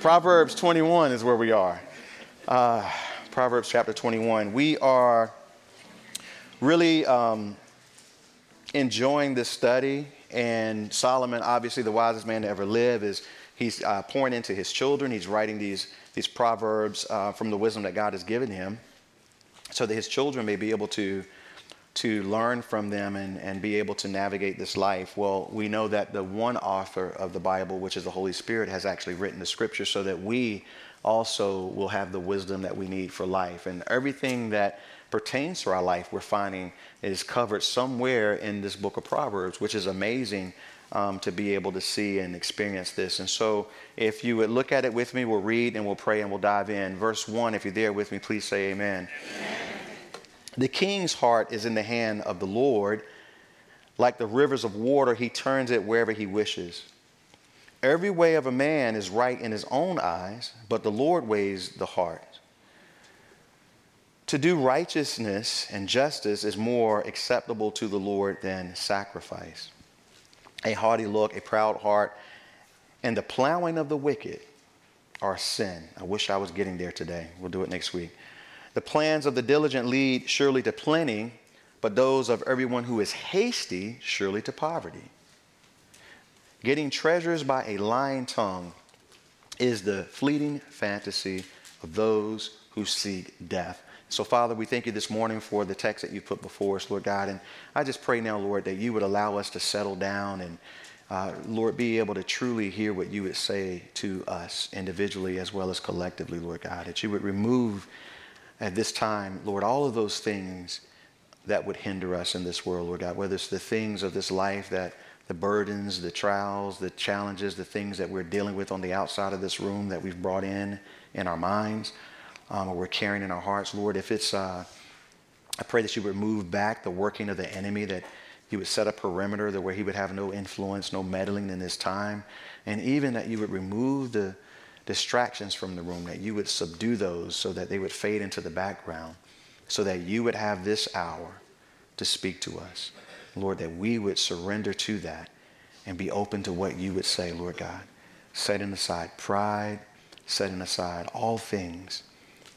Proverbs 21 is where we are. Uh, Proverbs chapter 21. We are really um, enjoying this study, and Solomon, obviously the wisest man to ever live, is he's uh, pouring into his children. He's writing these, these proverbs uh, from the wisdom that God has given him so that his children may be able to to learn from them and, and be able to navigate this life? Well, we know that the one author of the Bible, which is the Holy Spirit, has actually written the scripture so that we also will have the wisdom that we need for life. And everything that pertains to our life, we're finding is covered somewhere in this book of Proverbs, which is amazing um, to be able to see and experience this. And so, if you would look at it with me, we'll read and we'll pray and we'll dive in. Verse 1, if you're there with me, please say amen. amen. The king's heart is in the hand of the Lord. Like the rivers of water, he turns it wherever he wishes. Every way of a man is right in his own eyes, but the Lord weighs the heart. To do righteousness and justice is more acceptable to the Lord than sacrifice. A haughty look, a proud heart, and the plowing of the wicked are sin. I wish I was getting there today. We'll do it next week. The plans of the diligent lead surely to plenty, but those of everyone who is hasty surely to poverty. Getting treasures by a lying tongue is the fleeting fantasy of those who seek death. So, Father, we thank you this morning for the text that you put before us, Lord God. And I just pray now, Lord, that you would allow us to settle down and, uh, Lord, be able to truly hear what you would say to us individually as well as collectively, Lord God. That you would remove at this time, Lord, all of those things that would hinder us in this world, Lord God, whether it's the things of this life that the burdens, the trials, the challenges, the things that we're dealing with on the outside of this room that we've brought in in our minds um, or we're carrying in our hearts, Lord, if it's, uh, I pray that you would move back the working of the enemy, that you would set a perimeter that where he would have no influence, no meddling in this time, and even that you would remove the distractions from the room, that you would subdue those so that they would fade into the background, so that you would have this hour to speak to us. Lord, that we would surrender to that and be open to what you would say, Lord God. Setting aside pride, setting aside all things.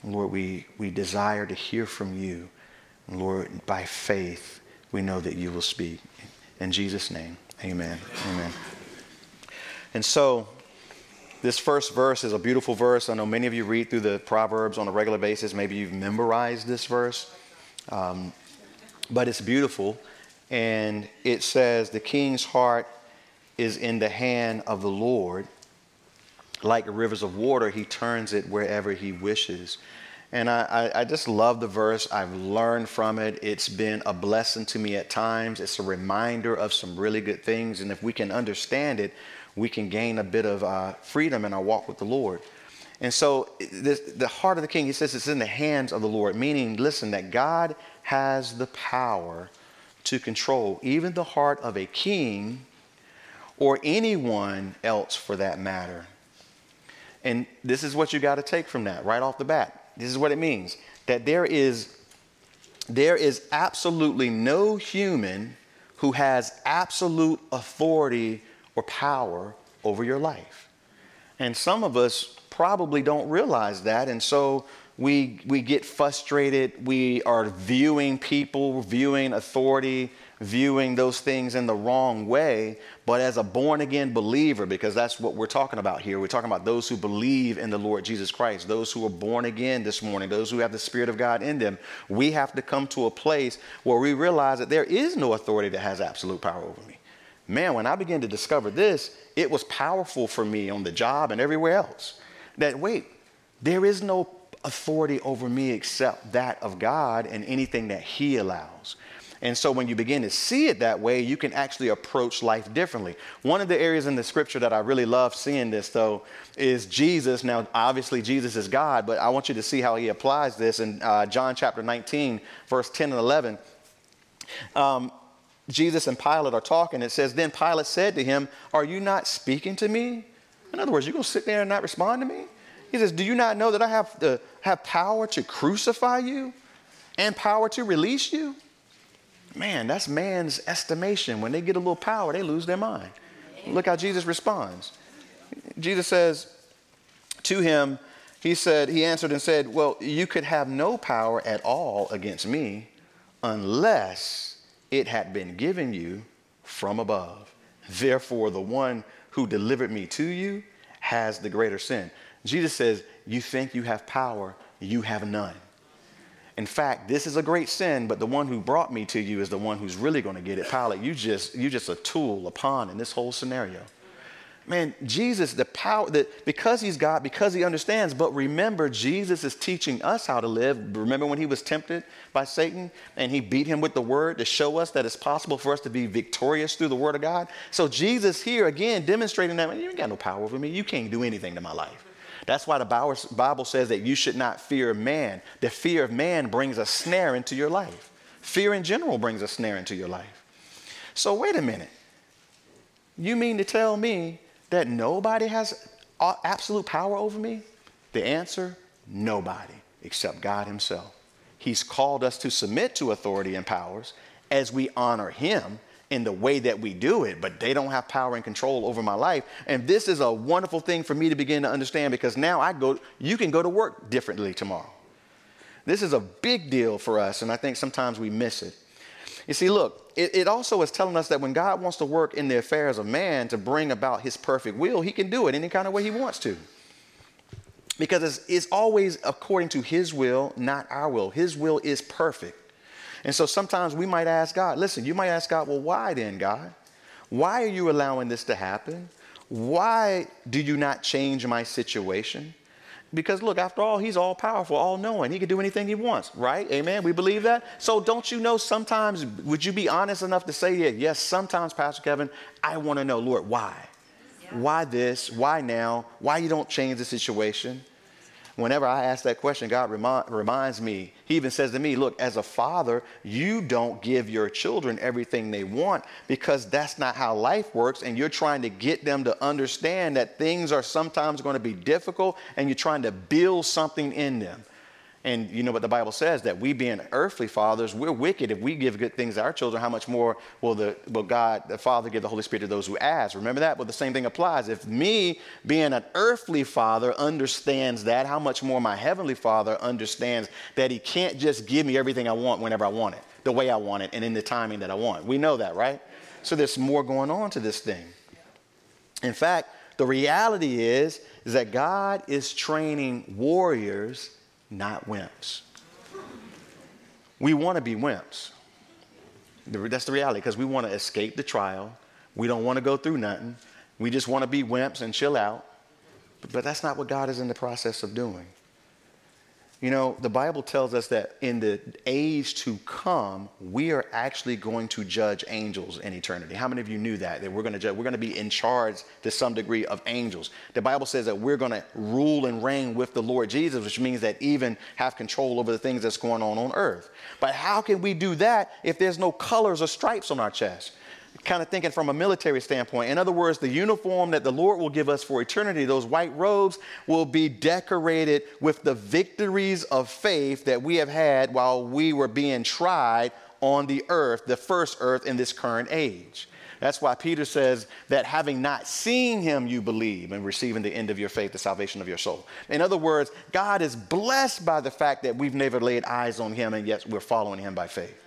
Lord, we, we desire to hear from you. Lord, by faith, we know that you will speak. In Jesus' name, amen. Amen. And so, this first verse is a beautiful verse. I know many of you read through the Proverbs on a regular basis. Maybe you've memorized this verse, um, but it's beautiful. And it says, The king's heart is in the hand of the Lord. Like rivers of water, he turns it wherever he wishes. And I, I, just love the verse. I've learned from it. It's been a blessing to me at times. It's a reminder of some really good things. And if we can understand it, we can gain a bit of uh, freedom in our walk with the Lord. And so, this, the heart of the king, he says it's in the hands of the Lord, meaning, listen, that God has the power to control even the heart of a king or anyone else for that matter. And this is what you got to take from that right off the bat. This is what it means that there is there is absolutely no human who has absolute authority or power over your life. And some of us probably don't realize that. And so we, we get frustrated. We are viewing people, viewing authority, viewing those things in the wrong way. But as a born again believer, because that's what we're talking about here, we're talking about those who believe in the Lord Jesus Christ, those who are born again this morning, those who have the Spirit of God in them. We have to come to a place where we realize that there is no authority that has absolute power over me man, when I began to discover this, it was powerful for me on the job and everywhere else. That, wait, there is no authority over me except that of God and anything that He allows. And so when you begin to see it that way, you can actually approach life differently. One of the areas in the scripture that I really love seeing this, though, is Jesus. Now, obviously, Jesus is God, but I want you to see how he applies this in uh, John chapter 19, verse 10 and 11. Um, Jesus and Pilate are talking. It says, Then Pilate said to him, Are you not speaking to me? In other words, you're going to sit there and not respond to me? He says, Do you not know that I have, to have power to crucify you and power to release you? Man, that's man's estimation. When they get a little power, they lose their mind. Look how Jesus responds. Jesus says, To him, he said, he answered and said, Well, you could have no power at all against me unless it had been given you from above. Therefore, the one who delivered me to you has the greater sin. Jesus says, You think you have power, you have none. In fact, this is a great sin, but the one who brought me to you is the one who's really going to get it. Pilate, you just, you're just a tool, a pawn in this whole scenario. Man, Jesus, the power that because he's God, because he understands, but remember, Jesus is teaching us how to live. Remember when he was tempted by Satan and he beat him with the word to show us that it's possible for us to be victorious through the word of God? So Jesus here again demonstrating that you ain't got no power over me. You can't do anything to my life. That's why the Bible says that you should not fear man. The fear of man brings a snare into your life. Fear in general brings a snare into your life. So, wait a minute. You mean to tell me that nobody has absolute power over me? The answer nobody except God Himself. He's called us to submit to authority and powers as we honor Him in the way that we do it, but they don't have power and control over my life. And this is a wonderful thing for me to begin to understand because now I go, you can go to work differently tomorrow. This is a big deal for us, and I think sometimes we miss it. You see, look, it, it, also is telling us that when God wants to work in the affairs of man to bring about his perfect will, he can do it any kind of way he wants to. Because it's, it's always according to his will, not our will. His will is perfect. And so sometimes we might ask God, listen, you might ask God, well, why then, God? Why are you allowing this to happen? Why do you not change my situation? Because look, after all, he's all powerful, all knowing. He can do anything he wants, right? Amen. We believe that. So don't you know sometimes, would you be honest enough to say, yeah, yes, sometimes, Pastor Kevin, I want to know, Lord, why? Yeah. Why this? Why now? Why you don't change the situation? Whenever I ask that question, God remind, reminds me, He even says to me, Look, as a father, you don't give your children everything they want because that's not how life works. And you're trying to get them to understand that things are sometimes going to be difficult and you're trying to build something in them. And you know what the Bible says that we being earthly fathers, we're wicked. If we give good things to our children, how much more will the will God, the Father, give the Holy Spirit to those who ask? Remember that? But the same thing applies. If me being an earthly father understands that, how much more my heavenly Father understands that He can't just give me everything I want whenever I want it, the way I want it, and in the timing that I want. We know that, right? So there's more going on to this thing. In fact, the reality is, is that God is training warriors not wimps. We want to be wimps. That's the reality because we want to escape the trial. We don't want to go through nothing. We just want to be wimps and chill out. But that's not what God is in the process of doing. You know, the Bible tells us that in the age to come, we are actually going to judge angels in eternity. How many of you knew that? That we're going to judge, we're going to be in charge to some degree of angels. The Bible says that we're going to rule and reign with the Lord Jesus, which means that even have control over the things that's going on on earth. But how can we do that if there's no colors or stripes on our chest? Kind of thinking from a military standpoint. In other words, the uniform that the Lord will give us for eternity, those white robes, will be decorated with the victories of faith that we have had while we were being tried on the earth, the first earth in this current age. That's why Peter says that having not seen him, you believe and receiving the end of your faith, the salvation of your soul. In other words, God is blessed by the fact that we've never laid eyes on him and yet we're following him by faith.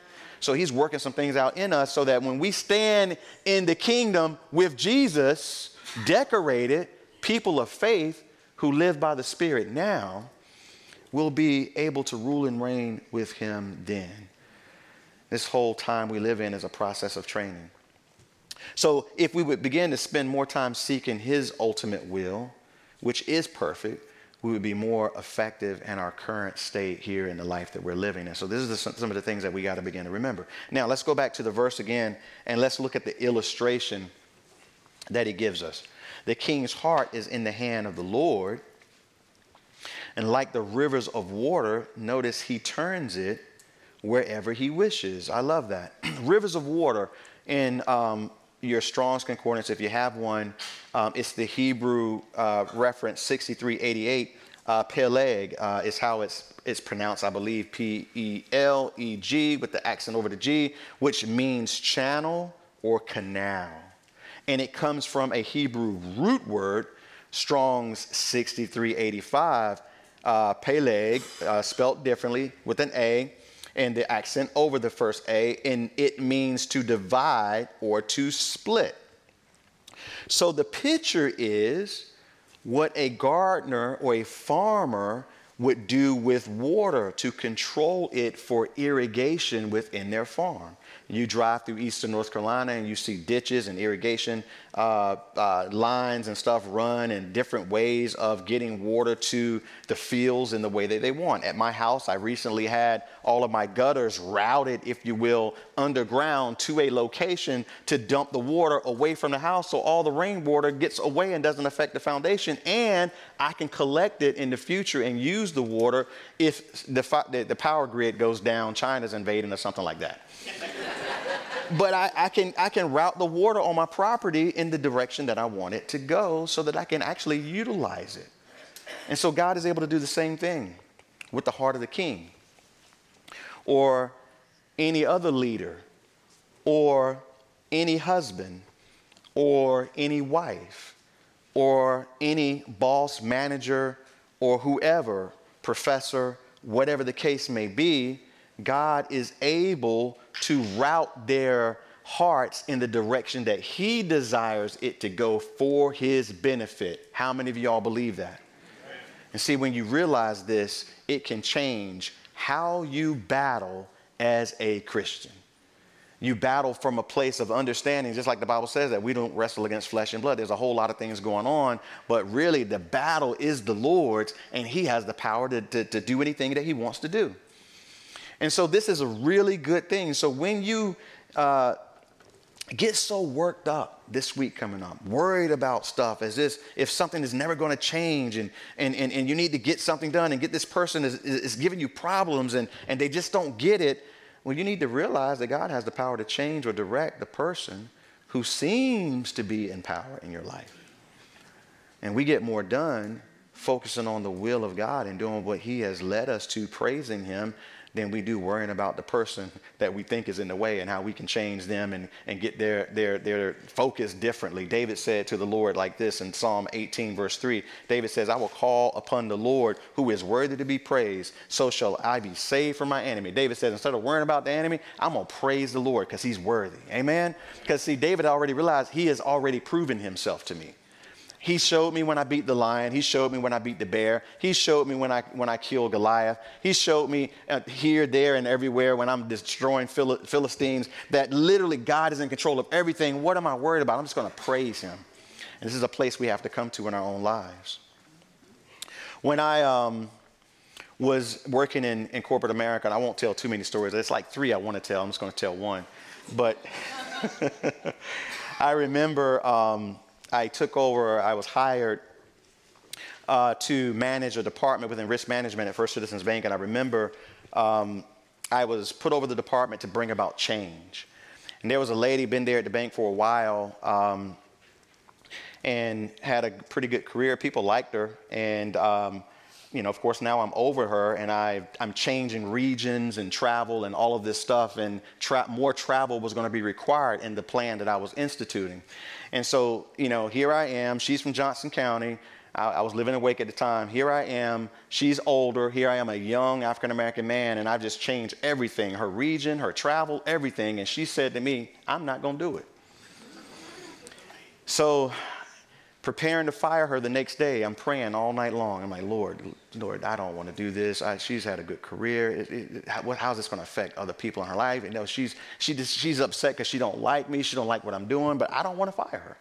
So he's working some things out in us so that when we stand in the kingdom with Jesus, decorated people of faith who live by the Spirit now, will be able to rule and reign with him then. This whole time we live in is a process of training. So if we would begin to spend more time seeking his ultimate will, which is perfect, we would be more effective in our current state here in the life that we're living in. So, this is the, some of the things that we got to begin to remember. Now, let's go back to the verse again and let's look at the illustration that he gives us. The king's heart is in the hand of the Lord, and like the rivers of water, notice he turns it wherever he wishes. I love that. rivers of water in um, your Strong's Concordance, if you have one, um, it's the Hebrew uh, reference 6388. Uh, Peleg uh, is how it's, it's pronounced, I believe, P E L E G with the accent over the G, which means channel or canal. And it comes from a Hebrew root word Strong's 6385, uh, Peleg, uh, spelt differently with an A and the accent over the first A, and it means to divide or to split. So the picture is what a gardener or a farmer would do with water to control it for irrigation within their farm. You drive through eastern North Carolina and you see ditches and irrigation uh, uh, lines and stuff run and different ways of getting water to the fields in the way that they want. At my house, I recently had all of my gutters routed, if you will, underground to a location to dump the water away from the house so all the rainwater gets away and doesn't affect the foundation. And I can collect it in the future and use the water if the, the power grid goes down, China's invading, or something like that but I, I, can, I can route the water on my property in the direction that I want it to go so that I can actually utilize it. And so God is able to do the same thing with the heart of the king or any other leader or any husband or any wife or any boss, manager, or whoever, professor, whatever the case may be, God is able to route their hearts in the direction that He desires it to go for His benefit. How many of y'all believe that? And see, when you realize this, it can change how you battle as a Christian. You battle from a place of understanding, just like the Bible says that we don't wrestle against flesh and blood. There's a whole lot of things going on, but really the battle is the Lord's, and He has the power to, to, to do anything that He wants to do. And so this is a really good thing. So when you uh, get so worked up this week coming up, worried about stuff as this, if something is never going to change and, and, and, and you need to get something done and get this person is, is giving you problems and, and they just don't get it, well, you need to realize that God has the power to change or direct the person who seems to be in power in your life. And we get more done focusing on the will of God and doing what He has led us to, praising Him than we do worrying about the person that we think is in the way and how we can change them and, and get their, their, their focus differently. David said to the Lord like this in Psalm 18, verse 3 David says, I will call upon the Lord who is worthy to be praised, so shall I be saved from my enemy. David says, instead of worrying about the enemy, I'm going to praise the Lord because he's worthy. Amen? Because see, David already realized he has already proven himself to me. He showed me when I beat the lion. He showed me when I beat the bear. He showed me when I, when I killed Goliath. He showed me uh, here, there, and everywhere when I'm destroying Phil- Philistines that literally God is in control of everything. What am I worried about? I'm just going to praise Him. And this is a place we have to come to in our own lives. When I um, was working in, in corporate America, and I won't tell too many stories, it's like three I want to tell. I'm just going to tell one. But I remember. Um, I took over, I was hired uh, to manage a department within risk management at First Citizens Bank. And I remember um, I was put over the department to bring about change. And there was a lady, been there at the bank for a while, um, and had a pretty good career. People liked her. And, um, you know, of course, now I'm over her and I, I'm changing regions and travel and all of this stuff. And tra- more travel was going to be required in the plan that I was instituting. And so, you know, here I am. She's from Johnston County. I, I, was living in Wake at the time. Here I am. She's older. Here I am, a young African American man, and I've just changed everything her region, her travel, everything. And she said to me, I'm not going to do it. So preparing to fire her the next day. I'm praying all night long. I'm like, Lord, Lord, I don't want to do this. I, she's had a good career. It, it, how, how's this going to affect other people in her life? You know, she's she just, she's upset because she don't like me. She don't like what I'm doing. But I don't want to fire her.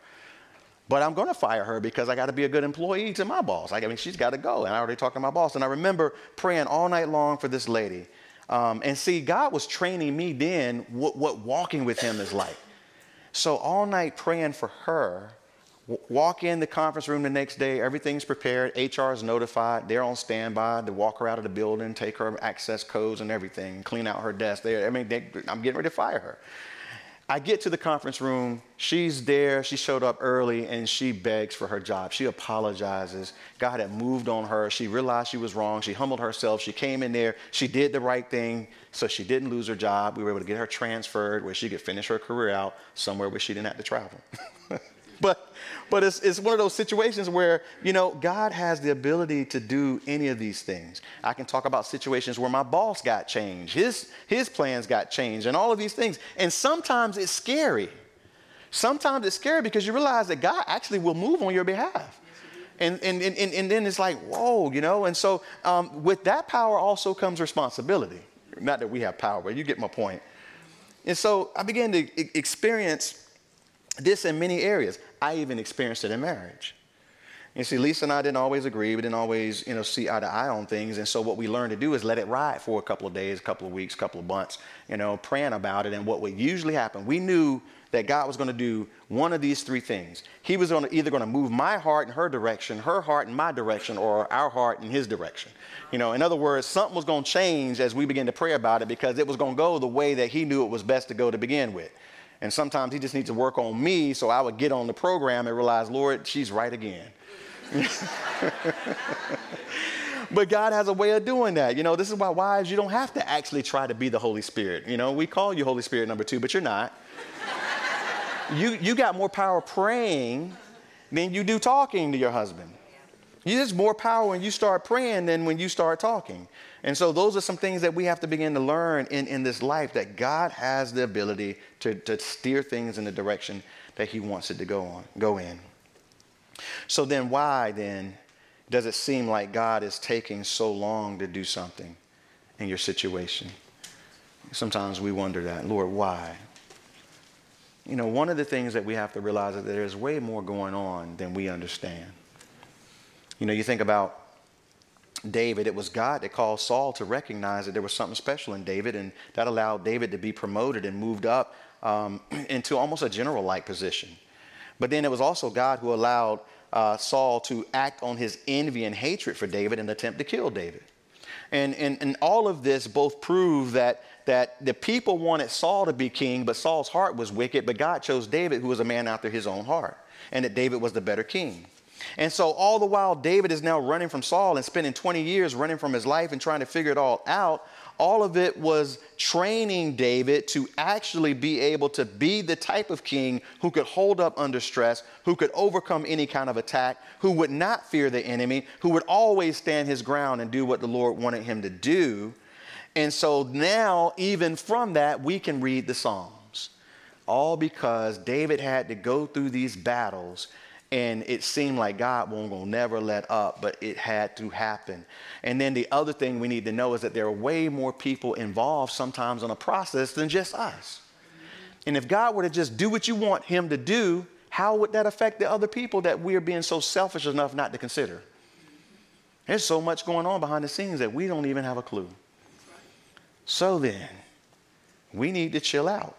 But I'm going to fire her because I got to be a good employee to my boss. I mean, she's got to go. And I already talked to my boss. And I remember praying all night long for this lady. Um, and see, God was training me then what, what walking with Him is like. So all night praying for her walk in the conference room the next day, everything's prepared, HR is notified, they're on standby to walk her out of the building, take her access codes and everything, clean out her desk. There, I mean, they, I'm getting ready to fire her. I get to the conference room, she's there, she showed up early, and she begs for her job. She apologizes. God had moved on her. She realized she was wrong. She humbled herself. She came in there. She did the right thing, so she didn't lose her job. We were able to get her transferred where she could finish her career out somewhere where she didn't have to travel. but but it's, it's one of those situations where, you know, God has the ability to do any of these things. I can talk about situations where my boss got changed, his, his plans got changed, and all of these things. And sometimes it's scary. Sometimes it's scary because you realize that God actually will move on your behalf. And, and, and, and then it's like, whoa, you know? And so um, with that power also comes responsibility. Not that we have power, but you get my point. And so I began to experience this in many areas. I even experienced it in marriage. You see, Lisa and I didn't always agree. We didn't always, you know, see eye to eye on things. And so what we learned to do is let it ride for a couple of days, a couple of weeks, a couple of months, you know, praying about it. And what would usually happen, we knew that God was going to do one of these three things. He was to, either going to move my heart in her direction, her heart in my direction, or our heart in his direction. You know, in other words, something was going to change as we began to pray about it because it was going to go the way that he knew it was best to go to begin with. And sometimes he just needs to work on me so I would get on the program and realize, Lord, she's right again. but God has a way of doing that. You know, this is why wives, you don't have to actually try to be the Holy Spirit. You know, we call you Holy Spirit number two, but you're not you, you got more power praying than you do talking to your husband. You just more power when you start praying than when you start talking. And so those are some things that we have to begin to learn in, in this life that God has the ability to, to steer things in the direction that he wants it to go on, go in. So then why then does it seem like God is taking so long to do something in your situation? Sometimes we wonder that, Lord, why? You know, one of the things that we have to realize is that there's way more going on than we understand. You know, you think about David, it was God that caused Saul to recognize that there was something special in David, and that allowed David to be promoted and moved up um, into almost a general like position. But then it was also God who allowed uh, Saul to act on his envy and hatred for David and attempt to kill David. And, and, and all of this both prove that that the people wanted Saul to be king, but Saul's heart was wicked, but God chose David, who was a man after his own heart, and that David was the better king. And so, all the while, David is now running from Saul and spending 20 years running from his life and trying to figure it all out. All of it was training David to actually be able to be the type of king who could hold up under stress, who could overcome any kind of attack, who would not fear the enemy, who would always stand his ground and do what the Lord wanted him to do. And so now, even from that, we can read the Psalms. All because David had to go through these battles and it seemed like God won't go never let up, but it had to happen. And then the other thing we need to know is that there are way more people involved sometimes in a process than just us. And if God were to just do what you want him to do, how would that affect the other people that we are being so selfish enough not to consider? There's so much going on behind the scenes that we don't even have a clue. So then, we need to chill out.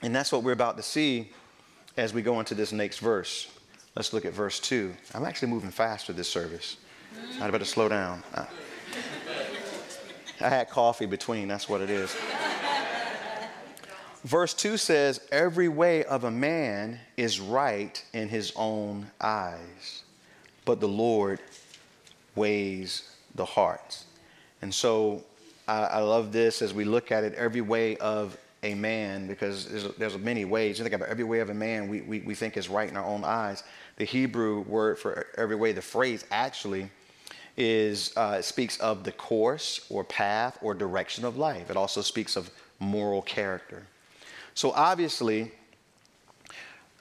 And that's what we're about to see as we go into this next verse. Let's look at verse 2. I'm actually moving fast for this service. I'd better slow down. I, I had coffee between, that's what it is. Verse 2 says, Every way of a man is right in his own eyes, but the Lord weighs the hearts. And so I, I love this as we look at it every way of a man, because there's, there's many ways. You think about every way of a man we, we, we think is right in our own eyes. The Hebrew word for every way, the phrase actually is uh, speaks of the course or path or direction of life. It also speaks of moral character. So obviously,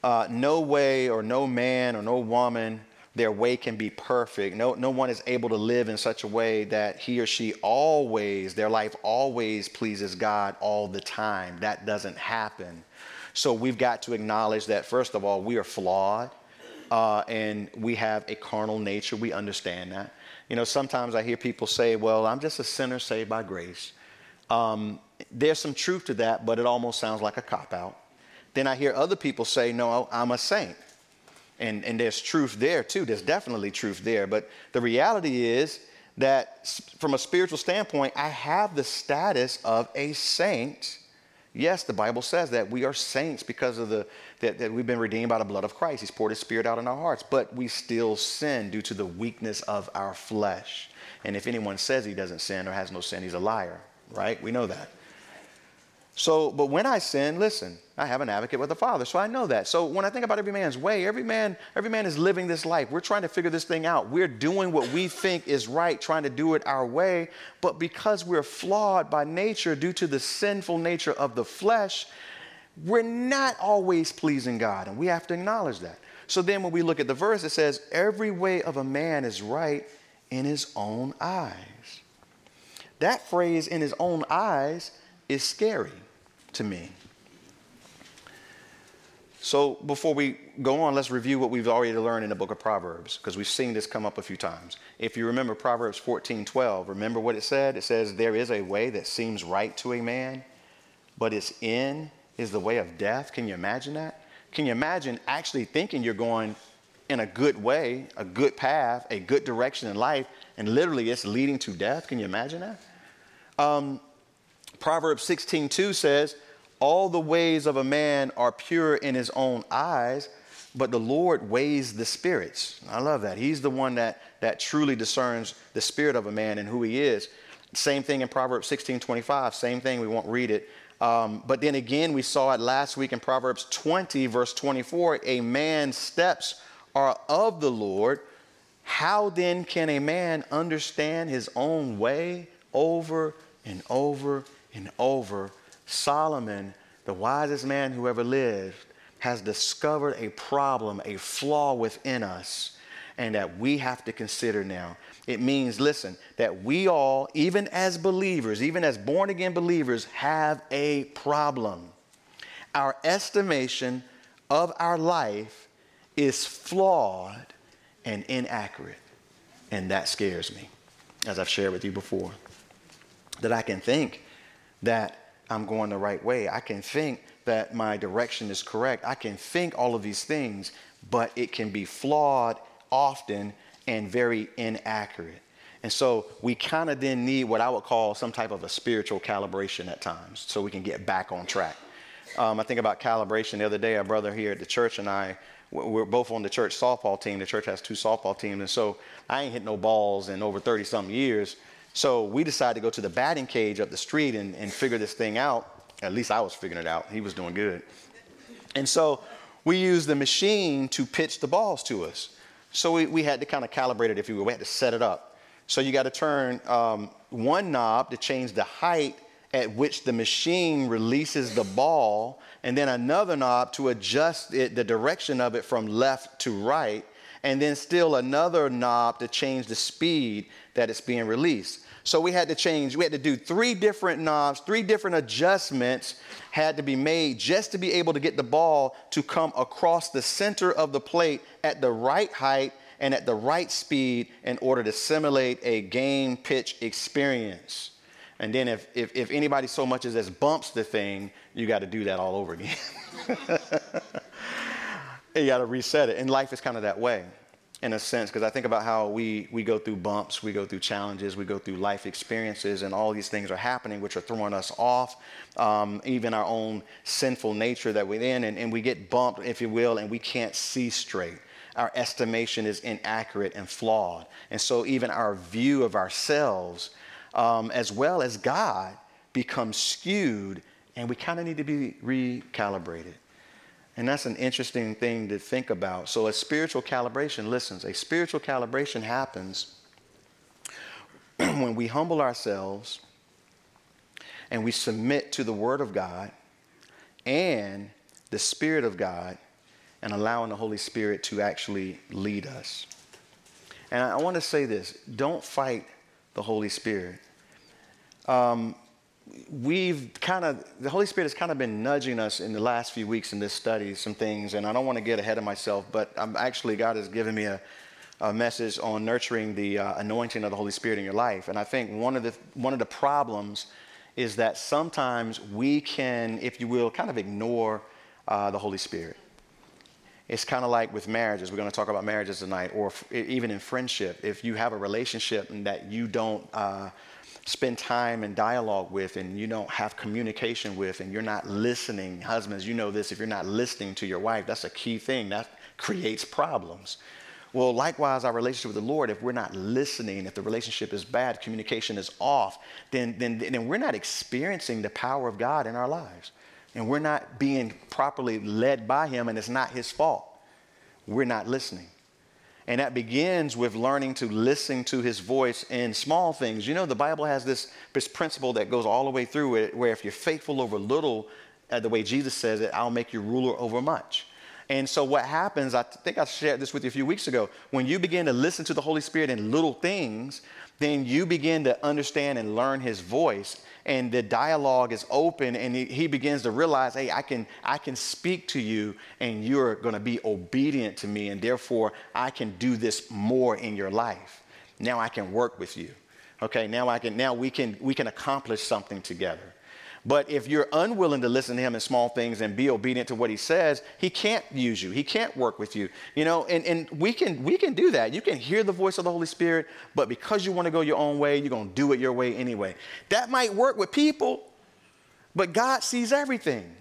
uh, no way or no man or no woman their way can be perfect. No, no one is able to live in such a way that he or she always, their life always pleases God all the time. That doesn't happen. So we've got to acknowledge that, first of all, we are flawed uh, and we have a carnal nature. We understand that. You know, sometimes I hear people say, well, I'm just a sinner saved by grace. Um, there's some truth to that, but it almost sounds like a cop out. Then I hear other people say, no, I'm a saint. And, and there's truth there too. There's definitely truth there. But the reality is that from a spiritual standpoint, I have the status of a saint. Yes, the Bible says that we are saints because of the that, that we've been redeemed by the blood of Christ. He's poured his spirit out in our hearts, but we still sin due to the weakness of our flesh. And if anyone says he doesn't sin or has no sin, he's a liar, right? We know that. So, but when I sin, listen, I have an advocate with the Father. So I know that. So when I think about every man's way, every man, every man is living this life. We're trying to figure this thing out. We're doing what we think is right, trying to do it our way. But because we're flawed by nature due to the sinful nature of the flesh, we're not always pleasing God. And we have to acknowledge that. So then when we look at the verse, it says, every way of a man is right in his own eyes. That phrase, in his own eyes, is scary to me. So before we go on, let's review what we've already learned in the book of Proverbs, because we've seen this come up a few times. If you remember Proverbs 14 12, remember what it said? It says, There is a way that seems right to a man, but its end is the way of death. Can you imagine that? Can you imagine actually thinking you're going in a good way, a good path, a good direction in life, and literally it's leading to death? Can you imagine that? Um, Proverbs 16 2 says, all the ways of a man are pure in his own eyes, but the Lord weighs the spirits. I love that. He's the one that, that truly discerns the spirit of a man and who he is. Same thing in Proverbs 16 25. Same thing. We won't read it. Um, but then again, we saw it last week in Proverbs 20, verse 24. A man's steps are of the Lord. How then can a man understand his own way over and over and over? Solomon, the wisest man who ever lived, has discovered a problem, a flaw within us, and that we have to consider now. It means, listen, that we all, even as believers, even as born again believers, have a problem. Our estimation of our life is flawed and inaccurate. And that scares me, as I've shared with you before. That I can think that I'm going the right way. I can think that my direction is correct. I can think all of these things, but it can be flawed often and very inaccurate. And so we kind of then need what I would call some type of a spiritual calibration at times so we can get back on track. Um, I think about calibration the other day, our brother here at the church and I, we're both on the church softball team. The church has two softball teams. And so I ain't hit no balls in over 30 something years. So we decided to go to the batting cage up the street and, and figure this thing out. At least I was figuring it out. He was doing good. And so we used the machine to pitch the balls to us. So we, we had to kind of calibrate it, if you will. We had to set it up. So you got to turn um, one knob to change the height at which the machine releases the ball, and then another knob to adjust it, the direction of it from left to right, and then still another knob to change the speed that it's being released. So we had to change, we had to do three different knobs, three different adjustments had to be made just to be able to get the ball to come across the center of the plate at the right height and at the right speed in order to simulate a game pitch experience. And then if, if, if anybody so much as as bumps the thing, you got to do that all over again. you got to reset it. And life is kind of that way in a sense, because I think about how we, we go through bumps, we go through challenges, we go through life experiences, and all these things are happening which are throwing us off, um, even our own sinful nature that we're in, and, and we get bumped, if you will, and we can't see straight. Our estimation is inaccurate and flawed. And so, even our view of ourselves, um, as well as God, becomes skewed, and we kind of need to be recalibrated. And that's an interesting thing to think about. So, a spiritual calibration, listens, a spiritual calibration happens when we humble ourselves and we submit to the Word of God and the Spirit of God and allowing the Holy Spirit to actually lead us. And I, want to say this don't fight the Holy Spirit. Um, we've kind of, the Holy Spirit has kind of been nudging us in the last few weeks in this study, some things, and I don't want to get ahead of myself, but I'm actually, God has given me a, a message on nurturing the uh, anointing of the Holy Spirit in your life. And I think one of the, one of the problems is that sometimes we can, if you will, kind of ignore uh, the Holy Spirit. It's kind of like with marriages. We're going to talk about marriages tonight, or f- even in friendship. If you have a relationship and that you don't, uh, spend time and dialogue with and you don't have communication with and you're not listening husbands you know this if you're not listening to your wife that's a key thing that creates problems Well, likewise, our relationship with the Lord, if we're not listening, if the relationship is bad, communication is off, then, then, then we're not experiencing the power of God in our lives. And we're not being properly led by Him, and it's not His fault. We're not listening. And that begins with learning to listen to his voice in small things. You know, the Bible has this, this principle that goes all the way through it, where if you're faithful over little, uh, the way Jesus says it, I'll make you ruler over much. And so what happens, I think I shared this with you a few weeks ago, when you begin to listen to the Holy Spirit in little things, then you begin to understand and learn his voice and the dialogue is open and he, he begins to realize hey i can i can speak to you and you're going to be obedient to me and therefore i can do this more in your life. Now i can work with you. Okay now i can now we can we can accomplish something together but if you're unwilling to listen to him in small things and be obedient to what he says, he can't use you. He can't work with you. You know, and, and we can we can do that. You can hear the voice of the Holy Spirit, but because you want to go your own way, you're gonna do it your way anyway. That might work with people, but God sees everything.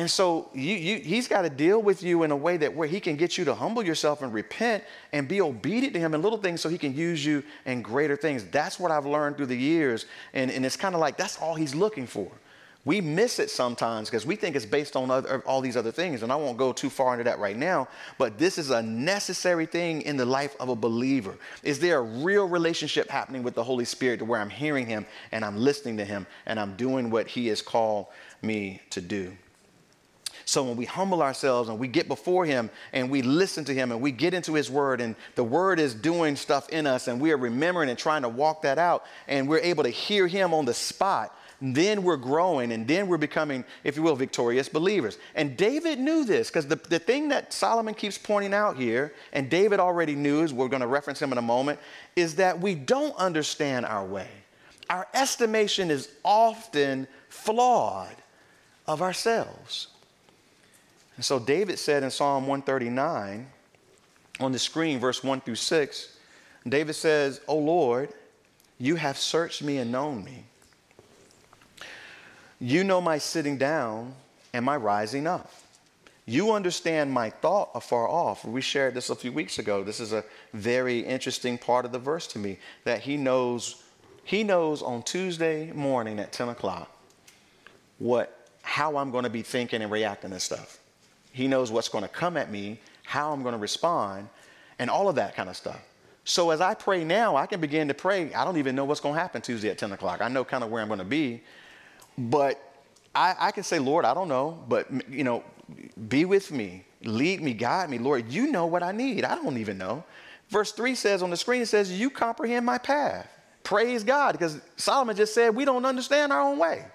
And so you, you, he's got to deal with you in a way that where he can get you to humble yourself and repent and be obedient to him in little things so he can use you in greater things. That's what I've learned through the years. And, and it's kind of like that's all he's looking for. We miss it sometimes because we think it's based on other, all these other things. And I won't go too far into that right now, but this is a necessary thing in the life of a believer. Is there a real relationship happening with the Holy Spirit to where I'm hearing him and I'm listening to him and I'm doing what he has called me to do? So when we humble ourselves and we get before Him and we listen to Him and we get into His Word and the Word is doing stuff in us and we are remembering and trying to walk that out and we're able to hear Him on the spot, then we're growing and then we're becoming, if you will, victorious believers. And David knew this because the, the thing that Solomon keeps pointing out here, and David already knew, as we're going to reference him in a moment, is that we don't understand our way. Our estimation is often flawed of ourselves. And so David said in Psalm 139, on the screen, verse 1 through 6, David says, O Lord, you have searched me and known me. You know my sitting down and my rising up. You understand my thought afar off. We shared this a few weeks ago. This is a very interesting part of the verse to me that he knows he knows on Tuesday morning at 10 o'clock what how I'm going to be thinking and reacting to stuff. He knows what's going to come at me, how I'm going to respond, and all of that kind of stuff. So as I pray now, I can begin to pray. I don't even know what's going to happen Tuesday at 10 o'clock. I know kind of where I'm going to be, but I, I can say, Lord, I don't know, but you know, be with me, lead me, guide me, Lord. You know what I need. I don't even know. Verse three says on the screen, it says, "You comprehend my path." Praise God, because Solomon just said we don't understand our own way,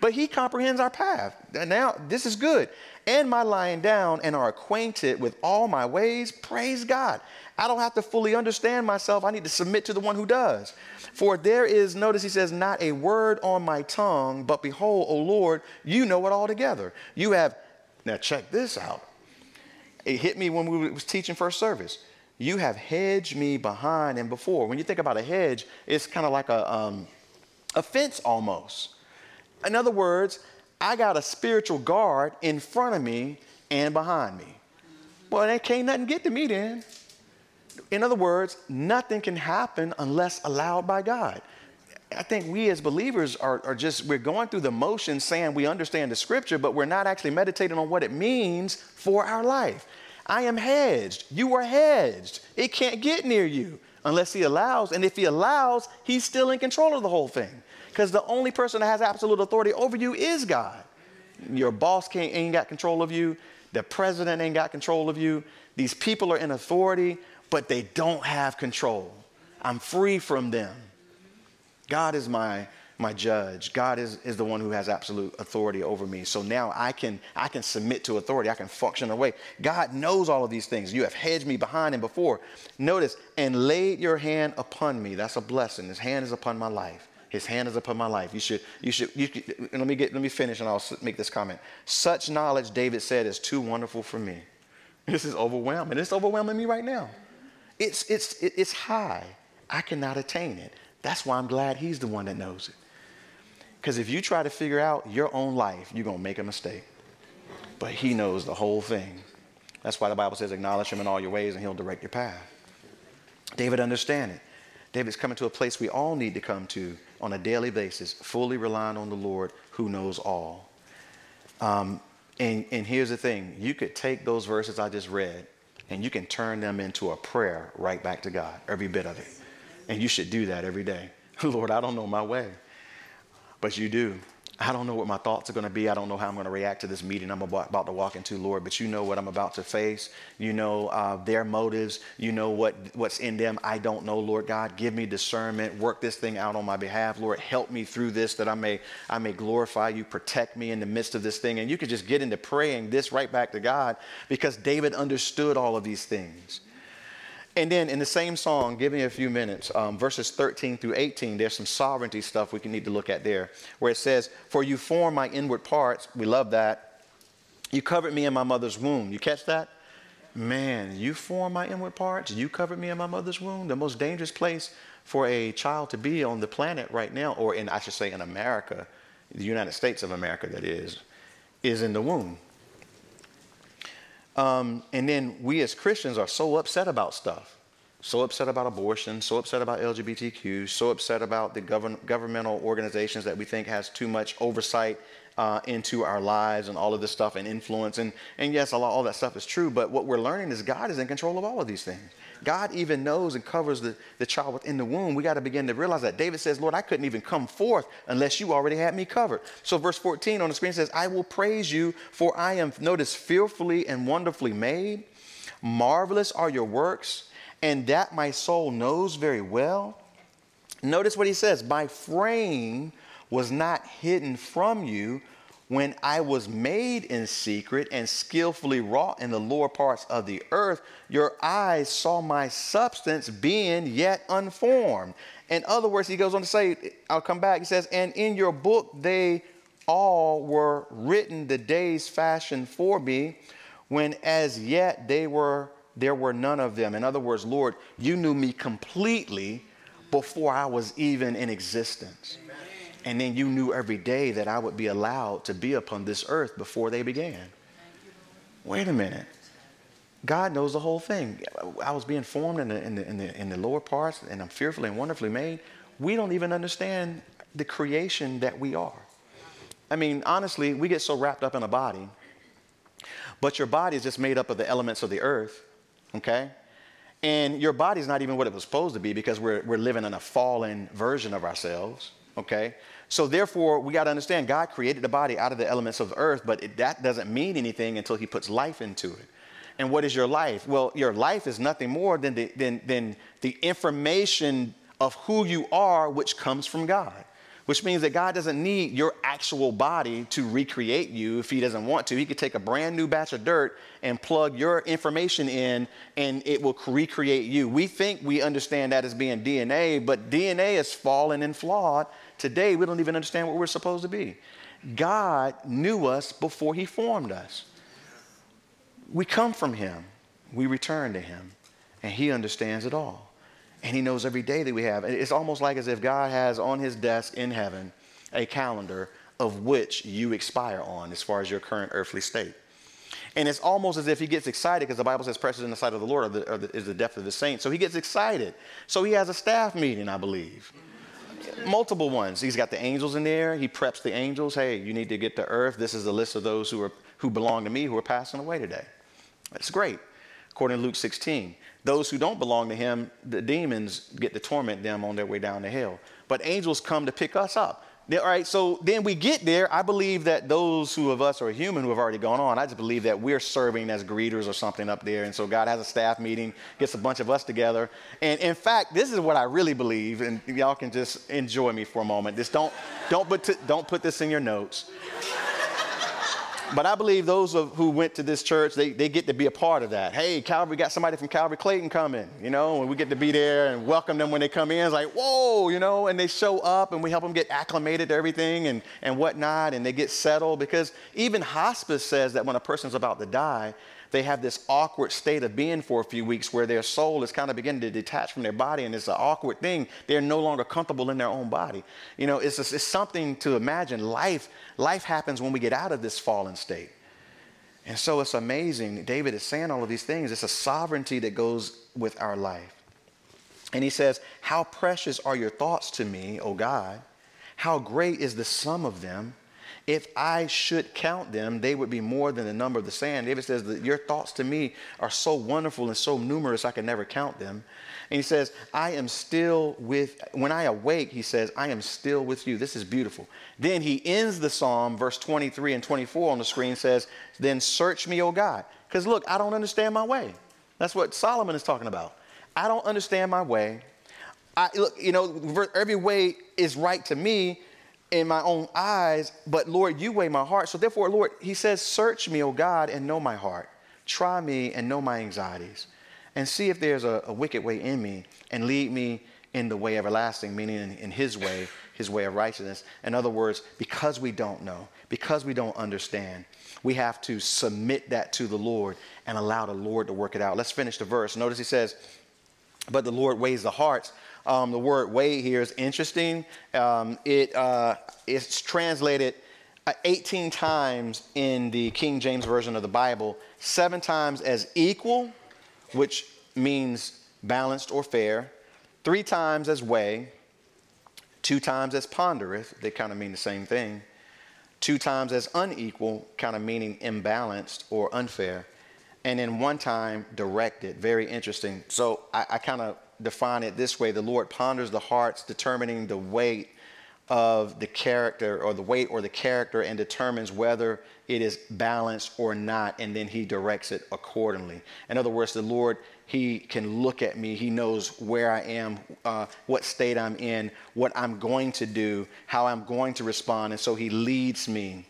but He comprehends our path. Now this is good and my lying down and are acquainted with all my ways, praise God. I don't have to fully understand myself. I need to submit to the one who does. For there is, notice he says, not a word on my tongue, but behold, O Lord, you know it altogether. You have, now check this out. It hit me when we was teaching first service. You have hedged me behind and before. When you think about a hedge, it's kind of like a, um, a fence almost. In other words, I got a spiritual guard in front of me and behind me. Well, they can't nothing get to me then. In other words, nothing can happen unless allowed by God. I think we as believers are, are just, we're going through the motions saying we understand the scripture, but we're not actually meditating on what it means for our life. I am hedged. You are hedged. It can't get near you unless He allows. And if He allows, He's still in control of the whole thing because the only person that has absolute authority over you is God. Your boss can't, ain't got control of you. The president ain't got control of you. These people are in authority, but they don't have control. I'm free from them. God is my, my judge. God is, is the one who has absolute authority over me. So now I can, I can submit to authority. I can function away. God knows all of these things. You have hedged me behind and before. Notice, and laid your hand upon me. That's a blessing. His hand is upon my life. His hand is upon my life. You should, you should, you should, let me get, let me finish and I'll make this comment. Such knowledge, David said, is too wonderful for me. This is overwhelming. It's overwhelming me right now. It's, it's, it's high. I cannot attain it. That's why I'm glad he's the one that knows it. Because if you try to figure out your own life, you're going to make a mistake. But he knows the whole thing. That's why the Bible says, acknowledge him in all your ways and he'll direct your path. David understand it. David's coming to a place we all need to come to on a daily basis, fully relying on the Lord who knows all. Um, and, and here's the thing you could take those verses I just read and you can turn them into a prayer right back to God, every bit of it. And you should do that every day. Lord, I don't know my way, but you do. I don't know what my thoughts are going to be. I don't know how I'm going to react to this meeting I'm about to walk into, Lord, but you know what I'm about to face. You know uh, their motives. You know what, what's in them. I don't know, Lord God. Give me discernment. Work this thing out on my behalf. Lord, help me through this that I may, I may glorify you. Protect me in the midst of this thing. And you could just get into praying this right back to God because David understood all of these things. And then in the same song, give me a few minutes, um, verses 13 through 18, there's some sovereignty stuff we can need to look at there, where it says, For you form my inward parts. We love that. You covered me in my mother's womb. You catch that? Man, you form my inward parts. You covered me in my mother's womb. The most dangerous place for a child to be on the planet right now, or in, I should say, in America, the United States of America, that is, is in the womb. Um, and then we as Christians are so upset about stuff. So upset about abortion, so upset about LGBTQ, so upset about the govern- governmental organizations that we think has too much oversight uh, into our lives and all of this stuff and influence. And, and yes, all that stuff is true, but what we're learning is God is in control of all of these things. God even knows and covers the, the child within the womb. We got to begin to realize that. David says, Lord, I couldn't even come forth unless you already had me covered. So, verse 14 on the screen says, I will praise you, for I am, notice, fearfully and wonderfully made. Marvelous are your works, and that my soul knows very well. Notice what he says My frame was not hidden from you when I was made in secret and skillfully wrought in the lower parts of the earth, your eyes saw my substance being yet unformed. In other words, he goes on to say, I'll come back. He says, And in your book they all were written the days fashioned for me, when as yet they were there were none of them. In other words, Lord, you knew me completely before I was even in existence. And then you knew every day that I would be allowed to be upon this earth before they began. Wait a minute. God knows the whole thing. I was being formed in the, in the, in the, in the lower parts, and I'm fearfully and wonderfully made. We don't even understand the creation that we are. I mean, honestly, we get so wrapped up in a body, but your body is just made up of the elements of the earth, okay? And your body's not even what it was supposed to be because we're, we're living in a fallen version of ourselves, okay? So therefore, we got to understand God created the body out of the elements of the earth, but it, that doesn't mean anything until He puts life into it. And what is your life? Well, your life is nothing more than the, than, than the information of who you are, which comes from God. Which means that God doesn't need your actual body to recreate you if He doesn't want to. He could take a brand new batch of dirt and plug your information in, and it will recreate you. We think we understand that as being DNA, but DNA is fallen and flawed, Today, we don't even understand what we're supposed to be. God knew us before He formed us. We come from Him, we return to Him, and He understands it all. And He knows every day that we have. It's almost like as if God has on His desk in heaven a calendar of which you expire on as far as your current earthly state. And it's almost as if he gets excited because the Bible says, precious in the sight of the Lord the, the, is the depth of the saints. So he gets excited. So he has a staff meeting, I believe multiple ones. He's got the angels in there. He preps the angels. Hey, you need to get to earth. This is the list of those who are who belong to me who are passing away today. That's great. According to Luke 16. Those who don't belong to him, the demons get to torment them on their way down to hell. But angels come to pick us up. All right, so then we get there. I believe that those who of us are human who have already gone on, I just believe that we're serving as greeters or something up there. And so God has a staff meeting, gets a bunch of us together. And in fact, this is what I really believe, and y'all can just enjoy me for a moment. Just don't, don't, put, don't put this in your notes. But I believe those of, who went to this church, they, they get to be a part of that. Hey, Calvary got somebody from Calvary Clayton coming, you know, and we get to be there and welcome them when they come in. It's like, whoa, you know, and they show up and we help them get acclimated to everything and, and whatnot, and they get settled because even hospice says that when a person's about to die, they have this awkward state of being for a few weeks where their soul is kind of beginning to detach from their body and it's an awkward thing. They're no longer comfortable in their own body. You know, it's, it's something to imagine. Life, life happens when we get out of this fallen state. And so it's amazing. David is saying all of these things. It's a sovereignty that goes with our life. And he says, How precious are your thoughts to me, O God? How great is the sum of them? If I should count them, they would be more than the number of the sand. David says that your thoughts to me are so wonderful and so numerous, I can never count them. And he says, I am still with, when I awake, he says, I am still with you. This is beautiful. Then he ends the psalm, verse 23 and 24 on the screen says, Then search me, O God. Because look, I don't understand my way. That's what Solomon is talking about. I don't understand my way. I, look, you know, every way is right to me, in my own eyes, but Lord, you weigh my heart. So therefore, Lord, he says, Search me, O God, and know my heart. Try me and know my anxieties. And see if there's a, a wicked way in me, and lead me in the way everlasting, meaning in, in his way, his way of righteousness. In other words, because we don't know, because we don't understand, we have to submit that to the Lord and allow the Lord to work it out. Let's finish the verse. Notice he says, But the Lord weighs the hearts um, the word weigh here is interesting. Um, it, uh, it's translated uh, 18 times in the King James Version of the Bible, seven times as equal, which means balanced or fair, three times as weigh, two times as pondereth, they kind of mean the same thing, two times as unequal, kind of meaning imbalanced or unfair, and then one time directed. Very interesting. So I, I kind of define it this way the Lord ponders the hearts, determining the weight of the character or the weight or the character and determines whether it is balanced or not, and then he directs it accordingly. In other words, the Lord, he can look at me, he knows where I am, uh, what state I'm in, what I'm going to do, how I'm going to respond, and so he leads me.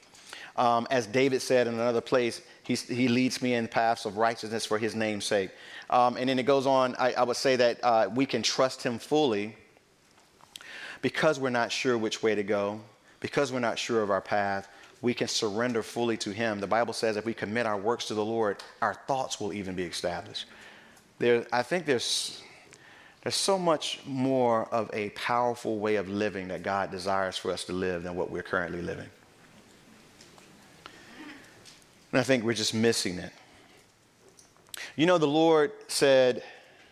Um, as David said in another place, he, he leads me in paths of righteousness for his name's sake. Um, and then it goes on, I, I would say that uh, we can trust him fully because we're not sure which way to go, because we're not sure of our path. We can surrender fully to him. The Bible says if we commit our works to the Lord, our thoughts will even be established. There, I think there's, there's so much more of a powerful way of living that God desires for us to live than what we're currently living. And I think we're just missing it. You know, the Lord said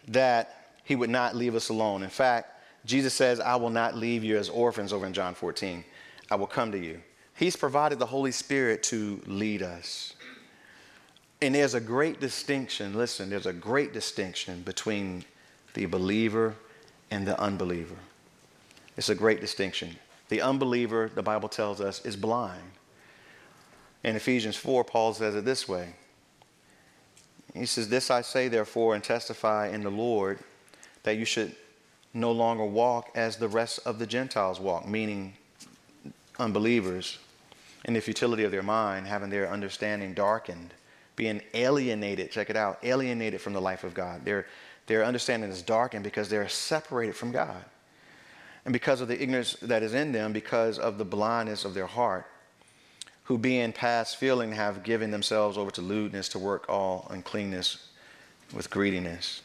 that He would not leave us alone. In fact, Jesus says, I will not leave you as orphans over in John 14. I will come to you. He's provided the Holy Spirit to lead us. And there's a great distinction, listen, there's a great distinction between the believer and the unbeliever. It's a great distinction. The unbeliever, the Bible tells us, is blind. In Ephesians 4, Paul says it this way He says, This I say, therefore, and testify in the Lord, that you should no longer walk as the rest of the Gentiles walk, meaning unbelievers, in the futility of their mind, having their understanding darkened, being alienated. Check it out alienated from the life of God. Their, their understanding is darkened because they're separated from God. And because of the ignorance that is in them, because of the blindness of their heart, who being past feeling have given themselves over to lewdness to work all uncleanness with greediness.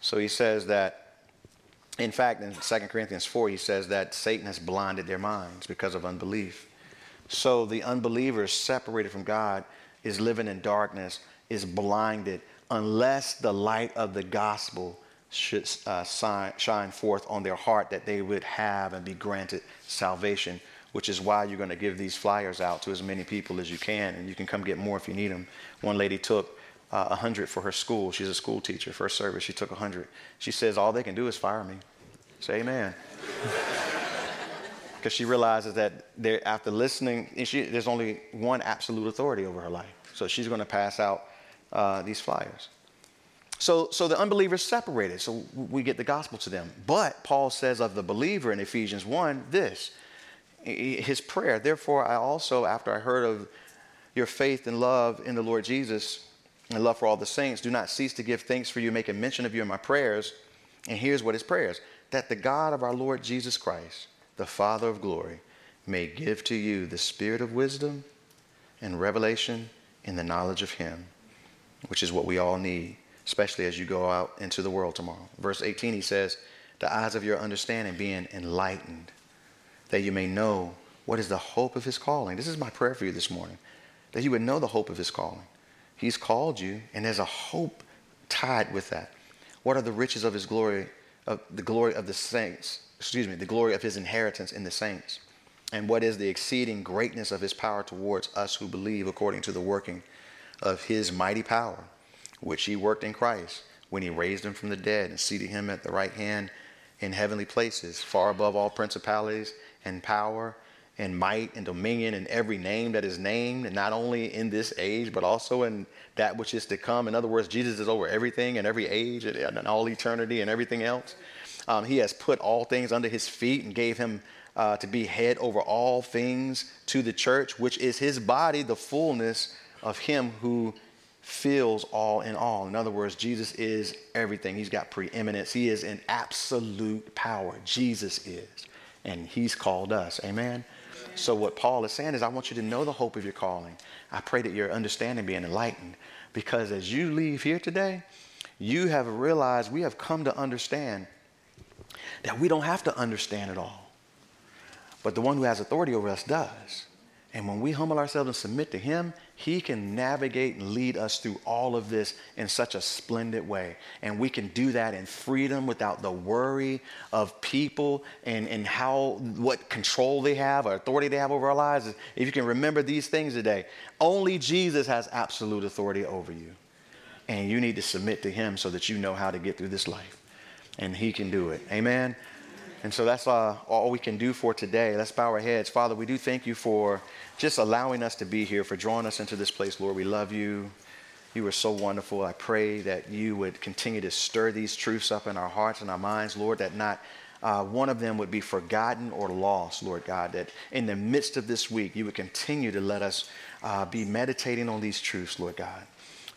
So he says that, in fact, in 2 Corinthians 4, he says that Satan has blinded their minds because of unbelief. So the unbeliever separated from God is living in darkness, is blinded, unless the light of the gospel should uh, shine forth on their heart that they would have and be granted salvation which is why you're going to give these flyers out to as many people as you can, and you can come get more if you need them. One lady took uh, 100 for her school. She's a school teacher. First service, she took 100. She says, All they can do is fire me. Say amen. Because she realizes that after listening, she, there's only one absolute authority over her life. So she's going to pass out uh, these flyers. So, so the unbelievers separated. So we get the gospel to them. But Paul says of the believer in Ephesians 1 this his prayer. Therefore, I also, after I heard of your faith and love in the Lord Jesus and love for all the saints, do not cease to give thanks for you, making mention of you in my prayers. And here's what his prayers that the God of our Lord Jesus Christ, the Father of glory, may give to you the spirit of wisdom and revelation in the knowledge of him, which is what we all need, especially as you go out into the world tomorrow. Verse 18, he says, The eyes of your understanding being enlightened that you may know what is the hope of his calling. This is my prayer for you this morning, that you would know the hope of his calling, He's called you, and there's a hope tied with that. What are the riches of his glory, of the glory of the saints? Excuse me, the glory of his inheritance in the saints. And what is the exceeding greatness of his power towards us who believe according to the working of his mighty power, which he worked in Christ when he raised him from the dead and seated him at the right hand in heavenly places, far above all principalities and power and might and dominion and every name that is named, and not only in this age, but also in that which is to come. In other words, Jesus is over everything and every age and, all eternity and everything else. Um, he has put all things under his feet and gave him uh, to be head over all things to the church, which is his body, the fullness of him who fills all in all. In other words, Jesus is everything. He's got preeminence. He is in absolute power. Jesus is. And he's called us. Amen. So, what Paul is saying is, I want you to know the hope of your calling. I pray that your understanding be enlightened because as you leave here today, you have realized we have come to understand that we don't have to understand it all. But the one who has authority over us does. And when we humble ourselves and submit to Him, He can navigate and lead us through all of this in such a splendid way. And we can do that in freedom without the worry of people and, and how, what control they have or authority they have over our lives. If you can remember these things today, only Jesus has absolute authority over you. And you need to submit to Him so that you know how to get through this life. And He can do it. Amen. And so that's uh, all we can do for today. Let's bow our heads. Father, we do thank you for just allowing us to be here, for drawing us into this place. Lord, we love you. You are so wonderful. I pray that you would continue to stir these truths up in our hearts and our minds, Lord, that not uh, one of them would be forgotten or lost, Lord God, that in the midst of this week, you would continue to let us uh, be meditating on these truths, Lord God,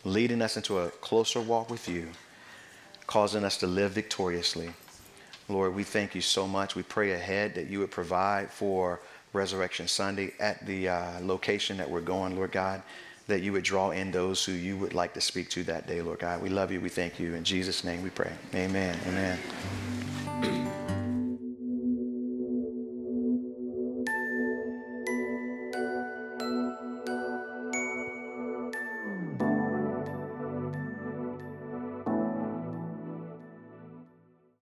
leading us into a closer walk with you, causing us to live victoriously. Lord, we thank you so much. We pray ahead that you would provide for Resurrection Sunday at the uh, location that we're going, Lord God, that you would draw in those who you would like to speak to that day, Lord God. We love you. We thank you. In Jesus' name we pray. Amen. Amen.